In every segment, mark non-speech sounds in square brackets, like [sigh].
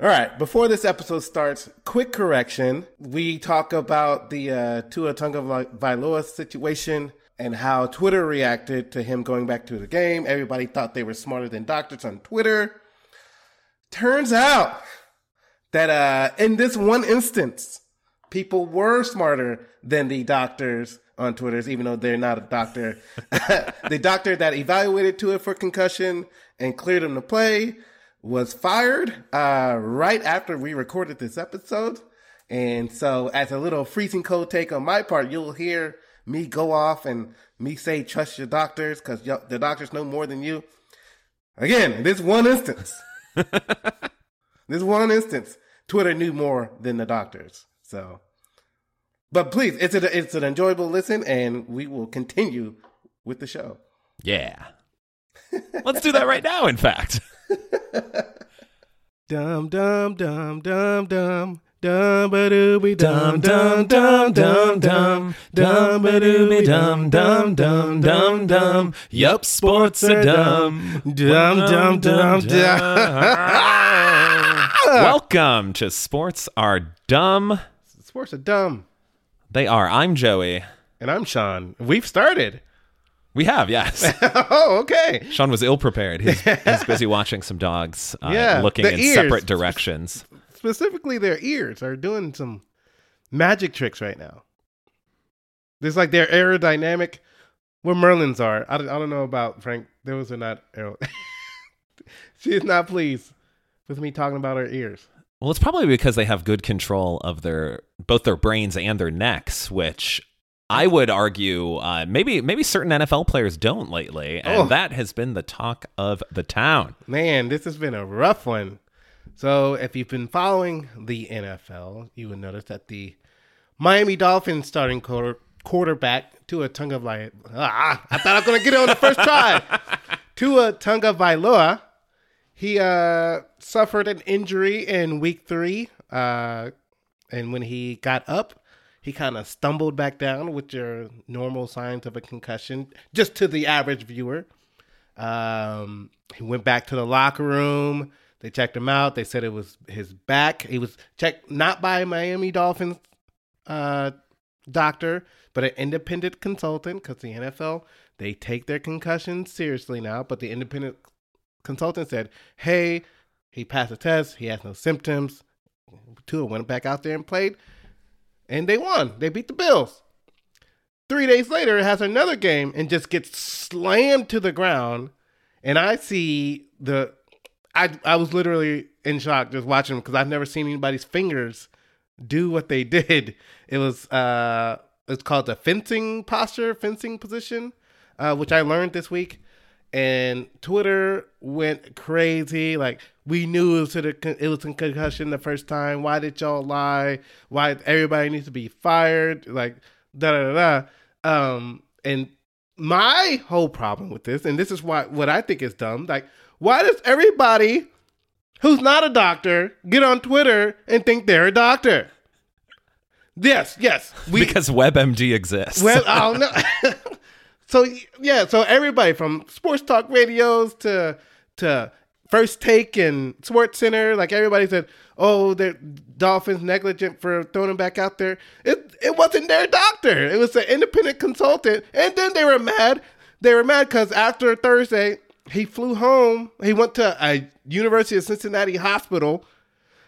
All right, before this episode starts, quick correction. We talk about the uh, Tua Tunga Vailoa situation and how Twitter reacted to him going back to the game. Everybody thought they were smarter than doctors on Twitter. Turns out that uh, in this one instance, people were smarter than the doctors on Twitter, even though they're not a doctor. [laughs] the doctor that evaluated Tua for concussion and cleared him to play was fired uh, right after we recorded this episode. And so, as a little freezing cold take on my part, you'll hear me go off and me say, trust your doctors because the doctors know more than you. Again, this one instance, [laughs] this one instance, Twitter knew more than the doctors. So, but please, it's a, it's an enjoyable listen, and we will continue with the show. Yeah, let's do that right now. In fact. [laughs] dum dum dum dum dum. Dum ba dooby dum dum dum dum dum dum ba dooby dum dum dum dum dum. Yup, sports are dumb. Dum dum dum dum. Welcome to Sports Are Dumb. Sports are dumb. They are. I'm Joey. And I'm Sean. We've started. We have, yes. [laughs] oh, okay. Sean was ill prepared. He's, he's busy watching some dogs, uh, [laughs] Yeah, looking in ears. separate directions. Specifically, their ears are doing some magic tricks right now. There's like their aerodynamic, where Merlins are. I don't, I don't know about Frank. Those are not aero. [laughs] she not pleased with me talking about her ears. Well, it's probably because they have good control of their both their brains and their necks, which I would argue uh, maybe maybe certain NFL players don't lately, and Oh. that has been the talk of the town. Man, this has been a rough one. So, if you've been following the NFL, you would notice that the Miami Dolphins starting quarter, quarterback Tua Tunga Vailoa. Ah, I thought I was going to get it on the first try. [laughs] Tua Tunga Vailoa. He uh, suffered an injury in week three. Uh, and when he got up, he kind of stumbled back down with your normal signs of a concussion, just to the average viewer. Um, he went back to the locker room. They checked him out. They said it was his back. He was checked not by a Miami Dolphins uh, doctor, but an independent consultant because the NFL they take their concussions seriously now. But the independent consultant said, "Hey, he passed the test. He has no symptoms." Tua went back out there and played, and they won. They beat the Bills. Three days later, it has another game and just gets slammed to the ground. And I see the, I I was literally in shock just watching because I've never seen anybody's fingers do what they [laughs] did. It was uh, it's called the fencing posture, fencing position, uh, which I learned this week. And Twitter went crazy. Like we knew it was it was a concussion the first time. Why did y'all lie? Why everybody needs to be fired? Like da da da. da. Um, and my whole problem with this, and this is why what I think is dumb. Like, why does everybody who's not a doctor get on Twitter and think they're a doctor? Yes, yes. We, [laughs] because WebMD exists. well, don't know. [laughs] so yeah, so everybody from sports talk radios to to first take and sports center, like everybody said, oh, the Dolphins negligent for throwing him back out there. It it wasn't their doctor. It was an independent consultant, and then they were mad. They were mad because after Thursday, he flew home. He went to a University of Cincinnati hospital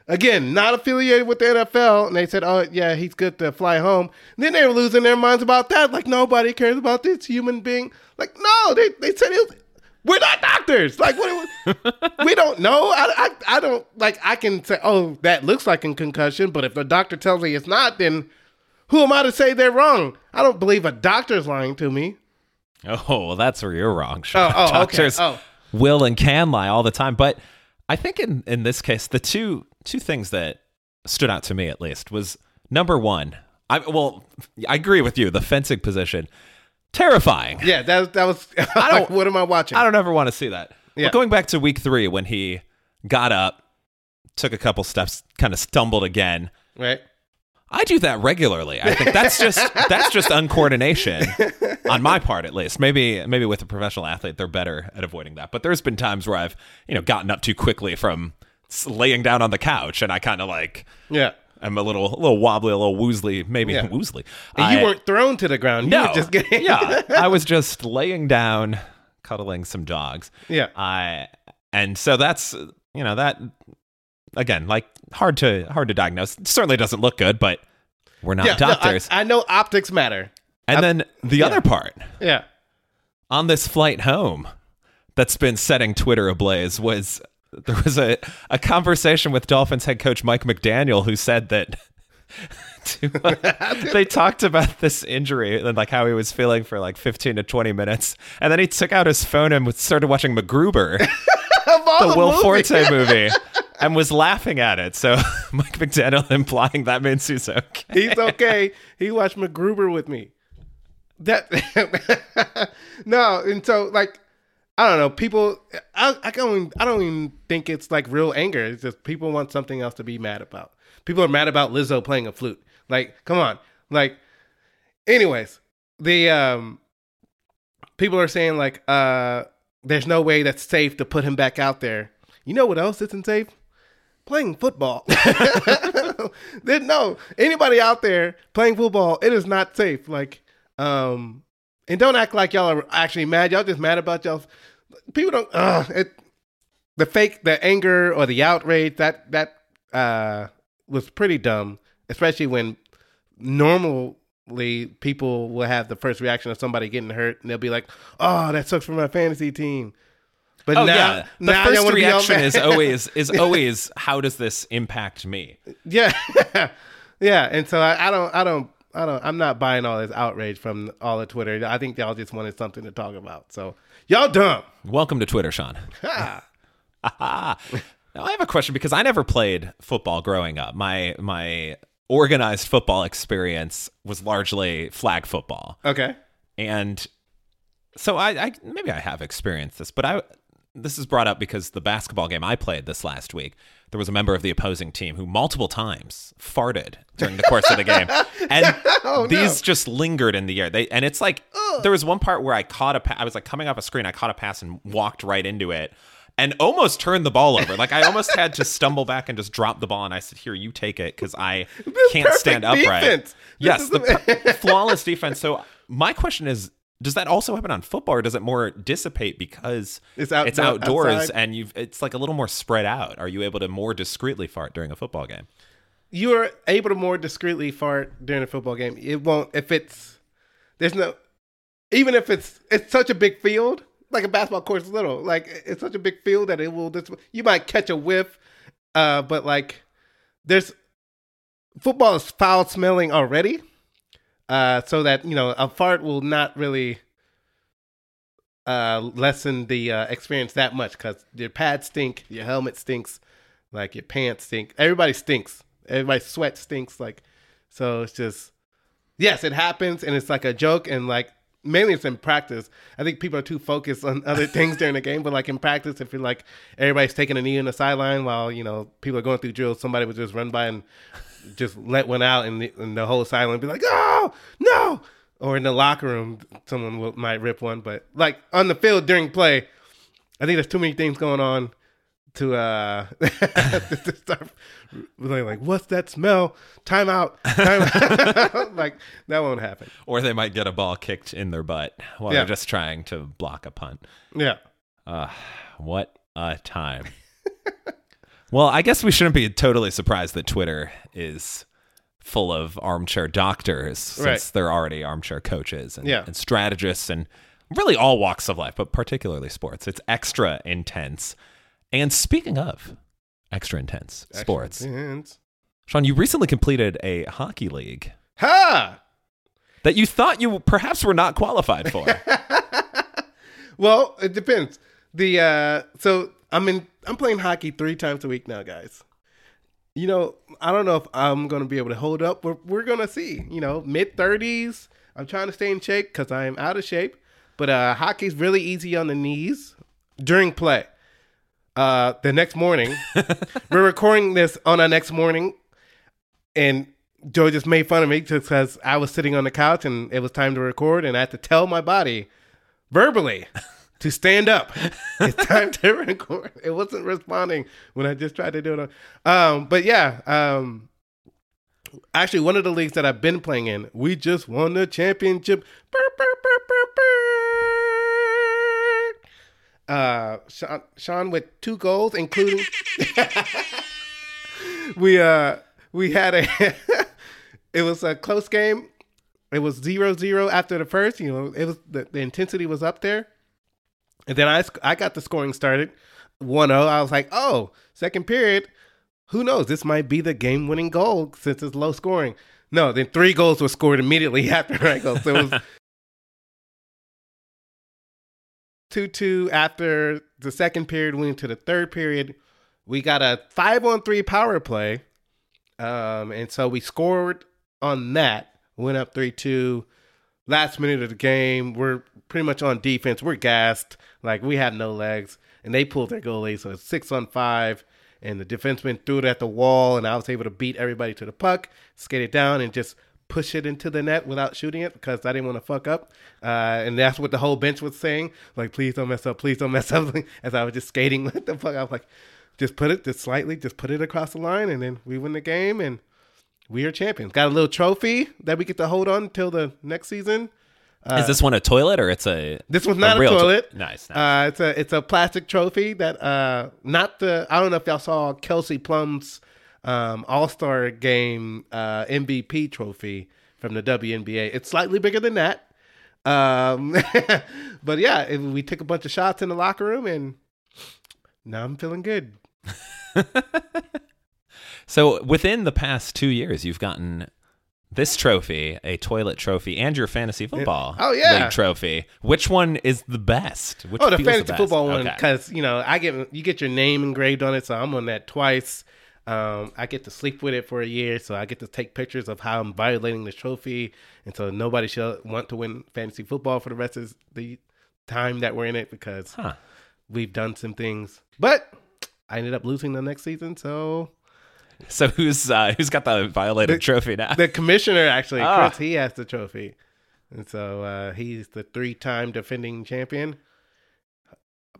Again, not affiliated with the NFL, and they said, "Oh, yeah, he's good to fly home." And then they were losing their minds about that. Like nobody cares about this human being. Like no, they they said it was, we're not doctors. Like what? we don't know. I, I I don't like. I can say, "Oh, that looks like a concussion," but if the doctor tells me it's not, then who am I to say they're wrong? I don't believe a doctor's lying to me. Oh, well, that's where you're wrong. Sean. Oh, oh, okay. Doctors Oh. will and can lie all the time. But I think in, in this case, the two two things that stood out to me at least was number one. I well, I agree with you. The fencing position, terrifying. Yeah, that that was. [laughs] I don't- what am I watching? I don't ever want to see that. Yeah. But going back to week three when he got up, took a couple steps, kind of stumbled again. right. I do that regularly. I think that's just [laughs] that's just uncoordination on my part, at least. Maybe maybe with a professional athlete, they're better at avoiding that. But there's been times where I've you know gotten up too quickly from laying down on the couch, and I kind of like Yeah. I'm a little a little wobbly, a little woozly, maybe Yeah. [laughs] woozly. I- you weren't thrown to the ground. You no, just getting [laughs] yeah, [laughs] I was just laying down, cuddling some dogs. Yeah. I and so that's you know that again like hard to hard to diagnose. It certainly doesn't look good, but we're not Yeah, no, I- doctors. I, know optics matter. and then the other part Yeah. on this flight home that's been setting Twitter ablaze was there was a, a conversation with Dolphins head coach Mike McDaniel who said that [laughs] to- [laughs] they talked about this injury and like how he was feeling for like 15 to 20 minutes and then he took out his phone and started watching MacGruber [laughs] all the Will movies. Forte movie and was laughing at it so Mike McDaniel implying that means he's okay He's okay. he watched MacGruber with me. That no, and so like I don't know. People, I I don't even, I don't even think it's like real anger. It's just people want something else to be mad about. People are mad about Lizzo playing a flute. Like, come on. Like, anyways, the um, people are saying like, uh, there's no way that's safe to put him back out there. You know what else isn't safe? playing football. [laughs] [laughs] No, anybody out there playing football, it is not safe. Like, um, and don't act like y'all are actually mad. Y'all just mad about y'all. People don't. Uh, it, the fake, the anger or the outrage that that uh was pretty dumb. Especially when normally people will have the first reaction of somebody getting hurt, and they'll be like, "Oh, that sucks for my fantasy team." But Oh now, yeah, the now first wanna be all reaction is always is [laughs] always how does this impact me? Yeah, [laughs] yeah, and so I, I don't, I don't, I don't, I'm not buying all this outrage from all of Twitter. I think y'all just wanted something to talk about. So y'all dumb. Welcome to Twitter, Sean. [laughs] Now I have a question because I never played football growing up. My my organized football experience was largely flag football, okay. and so I, I maybe I have experienced this, but I this is brought up because the basketball game I played this last week, there was a member of the opposing team who multiple times farted during the course of the game, [laughs] and Oh, these just lingered in the air. They and it's like there was one part where I caught a pa- I was like coming off a screen, I caught a pass and walked right into it. And almost turned the ball over. Like I almost had to stumble back and just drop the ball. And I said, "Here, you take it," because I can't stand upright. defense. Yes, the [laughs] flawless defense. So my question is, does that also happen on football, or does it more dissipate because It's out- it's outdoors outside? and you've it's like a little more spread out? Are you able to more discreetly fart during a football game? You are able to more discreetly fart during a football game. It won't if it's there's no even if it's it's such a big field like a basketball court is little like it's such a big field that it will just you might catch a whiff uh but like there's football is foul smelling already uh so that you know a fart will not really uh lessen the uh, experience that much because your pads stink your helmet stinks like your pants stink everybody stinks everybody's sweat stinks like so it's just yes it happens and it's like a joke and like mainly it's in practice. I think people are too focused on [laughs] other things during the game but like in practice if you're like everybody's taking a knee in the sideline while you know people are going through drills somebody would just run by and just let one out and the, and the whole would be like oh no or in the locker room someone will, might rip one but like on the field during play i think there's too many things going on to uh [laughs] to start like, like what's that smell time out time [laughs] like that won't happen Or they might get a ball kicked in their butt while Yeah. they're just trying to block a punt. yeah Uh, what a time. Well, I guess we shouldn't be totally surprised that Twitter is full of armchair doctors since Right. they're already armchair coaches and, Yeah. and strategists and really all walks of life, but particularly sports. It's extra intense. And speaking of extra intense sports, And- Sean, you recently completed a hockey league ha that you thought you perhaps were not qualified for. [laughs] well it depends the uh so i'm in i'm playing hockey three times a week now guys. You know i don't know if i'm gonna be able to hold up we're, we're gonna see you know mid 30s i'm trying to stay in shape because i'm out of shape but uh hockey's really easy on the knees during play. Uh the next morning [laughs] we're recording this on our next morning and Joe just made fun of me because I was sitting on the couch and it was time to record, and I had to tell my body verbally to stand up. [laughs] It's time to record. It wasn't responding when I just tried to do it. Um, but yeah, um, actually, one of the leagues that I've been playing in, we just won the championship. Uh, Sean, Sean with two goals, including [laughs] we uh we had a [laughs] it was a close game. It was 0-0 after the first. You know, it was the, the intensity was up there. And then I, I got the scoring started 1 0. I was like, oh, second period, who knows? This might be the game winning goal since it's low scoring. No, then three goals were scored immediately [laughs] after I go. So it was [laughs] 2 2 after the second period, went into the third period. We got a five on three power play. Um, and so we scored on that, went up 3 2. Last minute of the game, we're pretty much on defense. We're gassed. Like we have no legs. And they pulled their goalie. So it's six on five. And the defenseman threw it at the wall. And I was able to beat everybody to the puck, skate it down, and just push it into the net without shooting it because I didn't want to fuck up. Uh, and that's what the whole bench was saying. Like, please don't mess up. Please don't mess up. [laughs] As I was just skating [laughs] with the fuck. I was like, just put it just slightly, just put it across the line. And then we win the game. And we are champions. Got a little trophy that we get to hold on until the next season. Is this one a toilet or it's a? This one's not a, to- toilet. nice. nice. Uh, it's a it's a plastic trophy that uh not the I don't know if y'all saw Kelsey Plum's um, All Star Game uh, MVP trophy from the WNBA. It's slightly bigger than that. Um, [laughs] but yeah, we took a bunch of shots in the locker room, and now I'm feeling good. [laughs] so within the past two years, you've gotten this trophy, a toilet trophy, and your fantasy football Oh, yeah. league trophy. Which one is the best? Which Oh, the fantasy best? football one Okay. because you know I get you get your name engraved on it, so I'm on that twice. Um, I get to sleep with it for a year, so I get to take pictures of how I'm violating this trophy, and so nobody should want to win fantasy football for the rest of the time that we're in it because Huh. we've done some things. But I ended up losing the next season, so [laughs] So who's uh, who's got the violated trophy now? the commissioner actually, Ah. Chris, he has the trophy, and so uh, he's the three-time defending champion.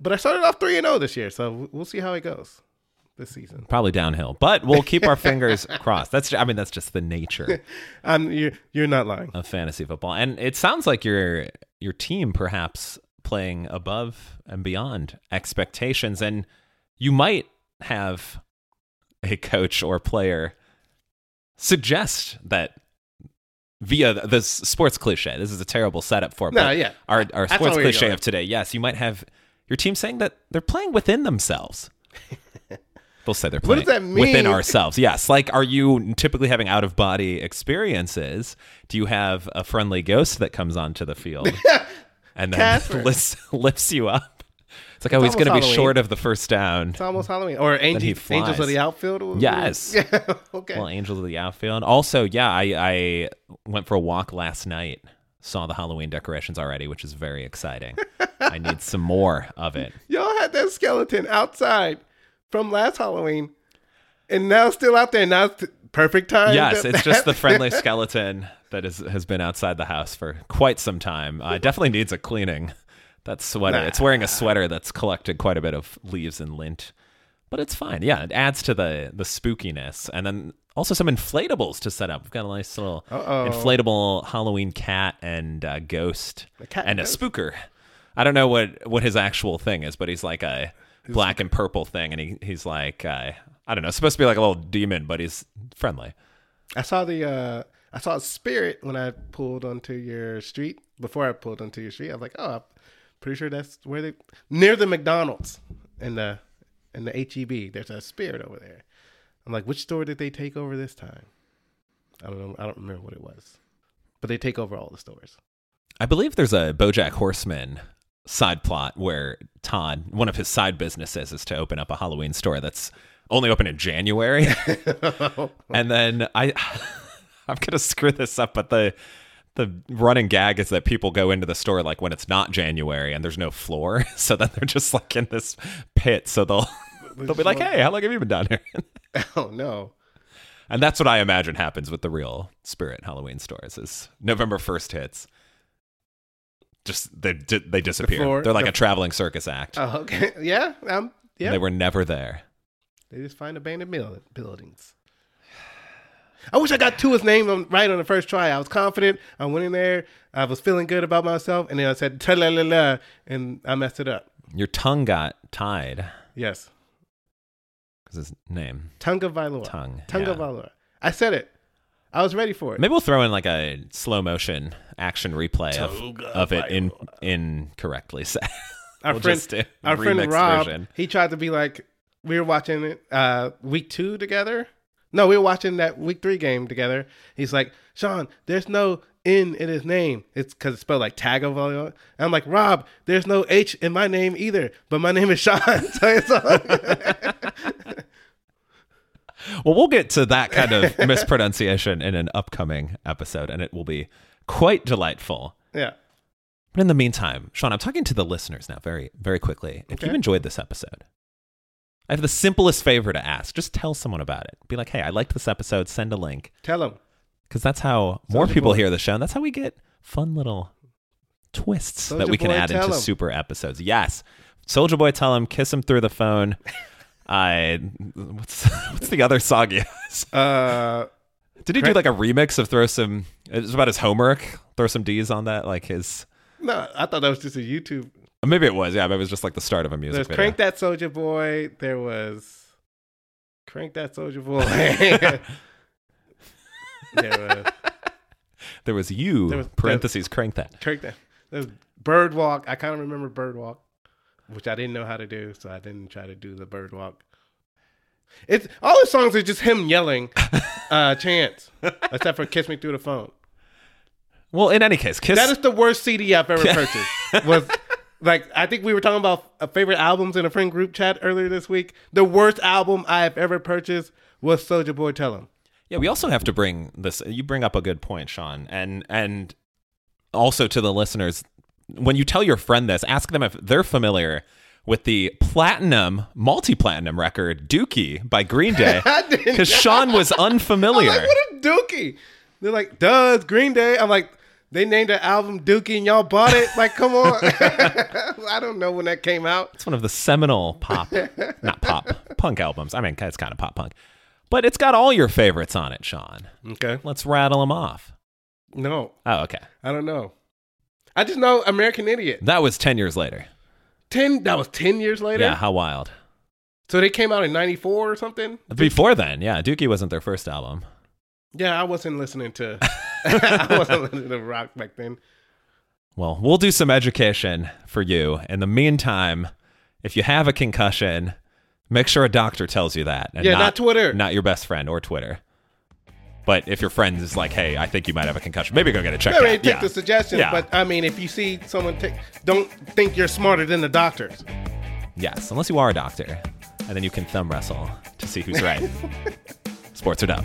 But I started off three and zero this year, so we'll see how it goes this season. Probably downhill, but we'll keep our [laughs] fingers crossed. That's I mean that's just the nature [laughs] Um, you're you're not lying. of fantasy football, and it sounds like your your team perhaps playing above and beyond expectations, and you might have a coach or player suggest that via this sports cliche. This is a terrible setup for No, yeah. our our sports not where you're cliche of today. Yes, you might have your team saying that they're playing within themselves. [laughs] They'll say they're What playing does that within ourselves. Yes, like are you typically having out of body experiences? Do you have a friendly ghost that comes onto the field [laughs] and then [laughs] lifts, lifts you up? It's like, oh, he's going to be short of the first down. It's almost Halloween or he Angels, of the Outfield. Yes. [laughs] Yeah. okay. Well, Angels of the Outfield. Also, yeah, I, I went for a walk last night. Saw the Halloween decorations already, which is very exciting. I need some more of it. [laughs] Y'all had that skeleton outside from last Halloween, and now it's still out there. Now it's perfect time. Yes, it's just the [laughs] friendly skeleton that is, has been outside the house for quite some time. Uh, definitely needs a cleaning. That sweater. It's wearing a sweater that's collected quite a bit of leaves and lint, but it's fine. Yeah, it adds to the the spookiness, and then also some inflatables to set up. We've got a nice little Uh-oh. inflatable Halloween cat and uh, ghost cat and a and ghost? spooker. I don't know what what his actual thing is, but he's like a black and purple thing, and he he's like uh, I don't know, supposed to be like a little demon, but he's friendly. I saw the uh I saw a spirit when I pulled onto your street. Before I pulled onto your street, I was like, oh, pretty sure that's where they near the McDonald's and the and the HEB. There's a spirit over there. I'm like, which store did they take over this time? I don't know. I don't remember what it was, but they take over all the stores. I believe there's a BoJack Horseman side plot where Todd, one of his side businesses, is to open up a Halloween store that's only open in January, [laughs] and then I, [laughs] I'm gonna screw this up, but the the running gag is that people go into the store like when it's not January and there's no floor, [laughs] so then they're just like in this pit, so they'll they'll be like, "Hey, how long have you been down here?" [laughs] [laughs] oh no. And that's what I imagine happens with the real Spirit Halloween stores. Is November first hits, just they they disappear. floor- They're like the- a traveling circus act. Oh, okay. Yeah. Um. Yeah. They were never there. They just find abandoned buildings. I wish I got two his name on, right on the first try. I was confident. I went in there. I was feeling good about myself, and then I said "ta la la la," and I messed it up. Your tongue got tied Yes, because his name Tunga Vailor. tongue. Tunga yeah. Vailor. I said it. I was ready for it. Maybe we'll throw in like a slow motion action replay of, of it in incorrectly said. [laughs] Our We'll friend, just our friend Rob, version. he tried to be like we were watching it uh, week two together. No, we were watching that week three game together. He's like, Sean, there's no N in his name. It's because it's spelled like Tagovailoa. And I'm like, Rob, there's no H in my name either, but my name is Sean. [laughs] so Well, we'll get to that kind of [laughs] mispronunciation in an upcoming episode, and it will be quite delightful. yeah. But in the meantime, Sean, I'm talking to the listeners now very, very quickly. If Okay. you've enjoyed this episode, I have the simplest favor to ask. Just tell someone about it. Be like, hey, I liked this episode. Send a link. Tell him. Because that's how more people Boy. hear the show. And that's how we get fun little twists that we can Boy, add into 'em. super episodes. Yes. Soulja Boy, tell him, kiss him through the phone. [laughs] I what's what's the other song? Uh, Did he do like a remix of throw some? It was about his homework. Throw some D's on that, like his. no, I thought that was just a YouTube. Maybe it was. Yeah, maybe it was just like the start of a music There's video. Crank That Soulja Boy. There was Crank That Soulja Boy. [laughs] there was There was you. There was- parentheses. crank that. Crank That. There's Bird Walk. I kind of remember Bird Walk, which I didn't know how to do, so I didn't try to do the Bird Walk. It's all the songs are just him yelling, uh, [laughs] chants, except for "Kiss Me Through the Phone." Well, in any case, kiss. That is the worst CD I've ever [laughs] purchased. Was like I think we were talking about uh, favorite albums in a friend group chat earlier this week. The worst album I have ever purchased was Soulja Boy Tell 'Em. Yeah, we also have to bring this. You bring up a good point, Sean, and and also to the listeners, when you tell your friend this, ask them if they're familiar with the platinum, multi-platinum record "Dookie" by Green [laughs] Day, because Sean was [laughs] I'm unfamiliar. like, what a dookie. They're like, "Does Green Day. I'm like, they named the album Dookie and y'all bought it. Like, come on. [laughs] [laughs] I don't know when that came out. It's one of the seminal pop, not pop, punk albums. I mean, it's kind of pop punk, but it's got all your favorites on it, Sean. Okay. Let's rattle them off. No, Oh, okay. I don't know. I just know American Idiot. That was ten years later. Ten. That was ten years later. Yeah, how wild. So they came out in '94 or something. Before then, yeah, Dookie wasn't their first album. Yeah, I wasn't listening to. [laughs] [laughs] I wasn't listening to rock back then. Well, we'll do some education for you. In the meantime, if you have a concussion, make sure a doctor tells you that. And Yeah, not Twitter. Not your best friend or Twitter. But if your friend is like, hey, I think you might have a concussion, maybe go get it checked I mean, out. take Yeah. the suggestion. Yeah. but I mean, if you see someone take, don't think you're smarter than the doctors. Yes, unless you are a doctor. And then you can thumb wrestle to see who's right. [laughs] Sports are dumb.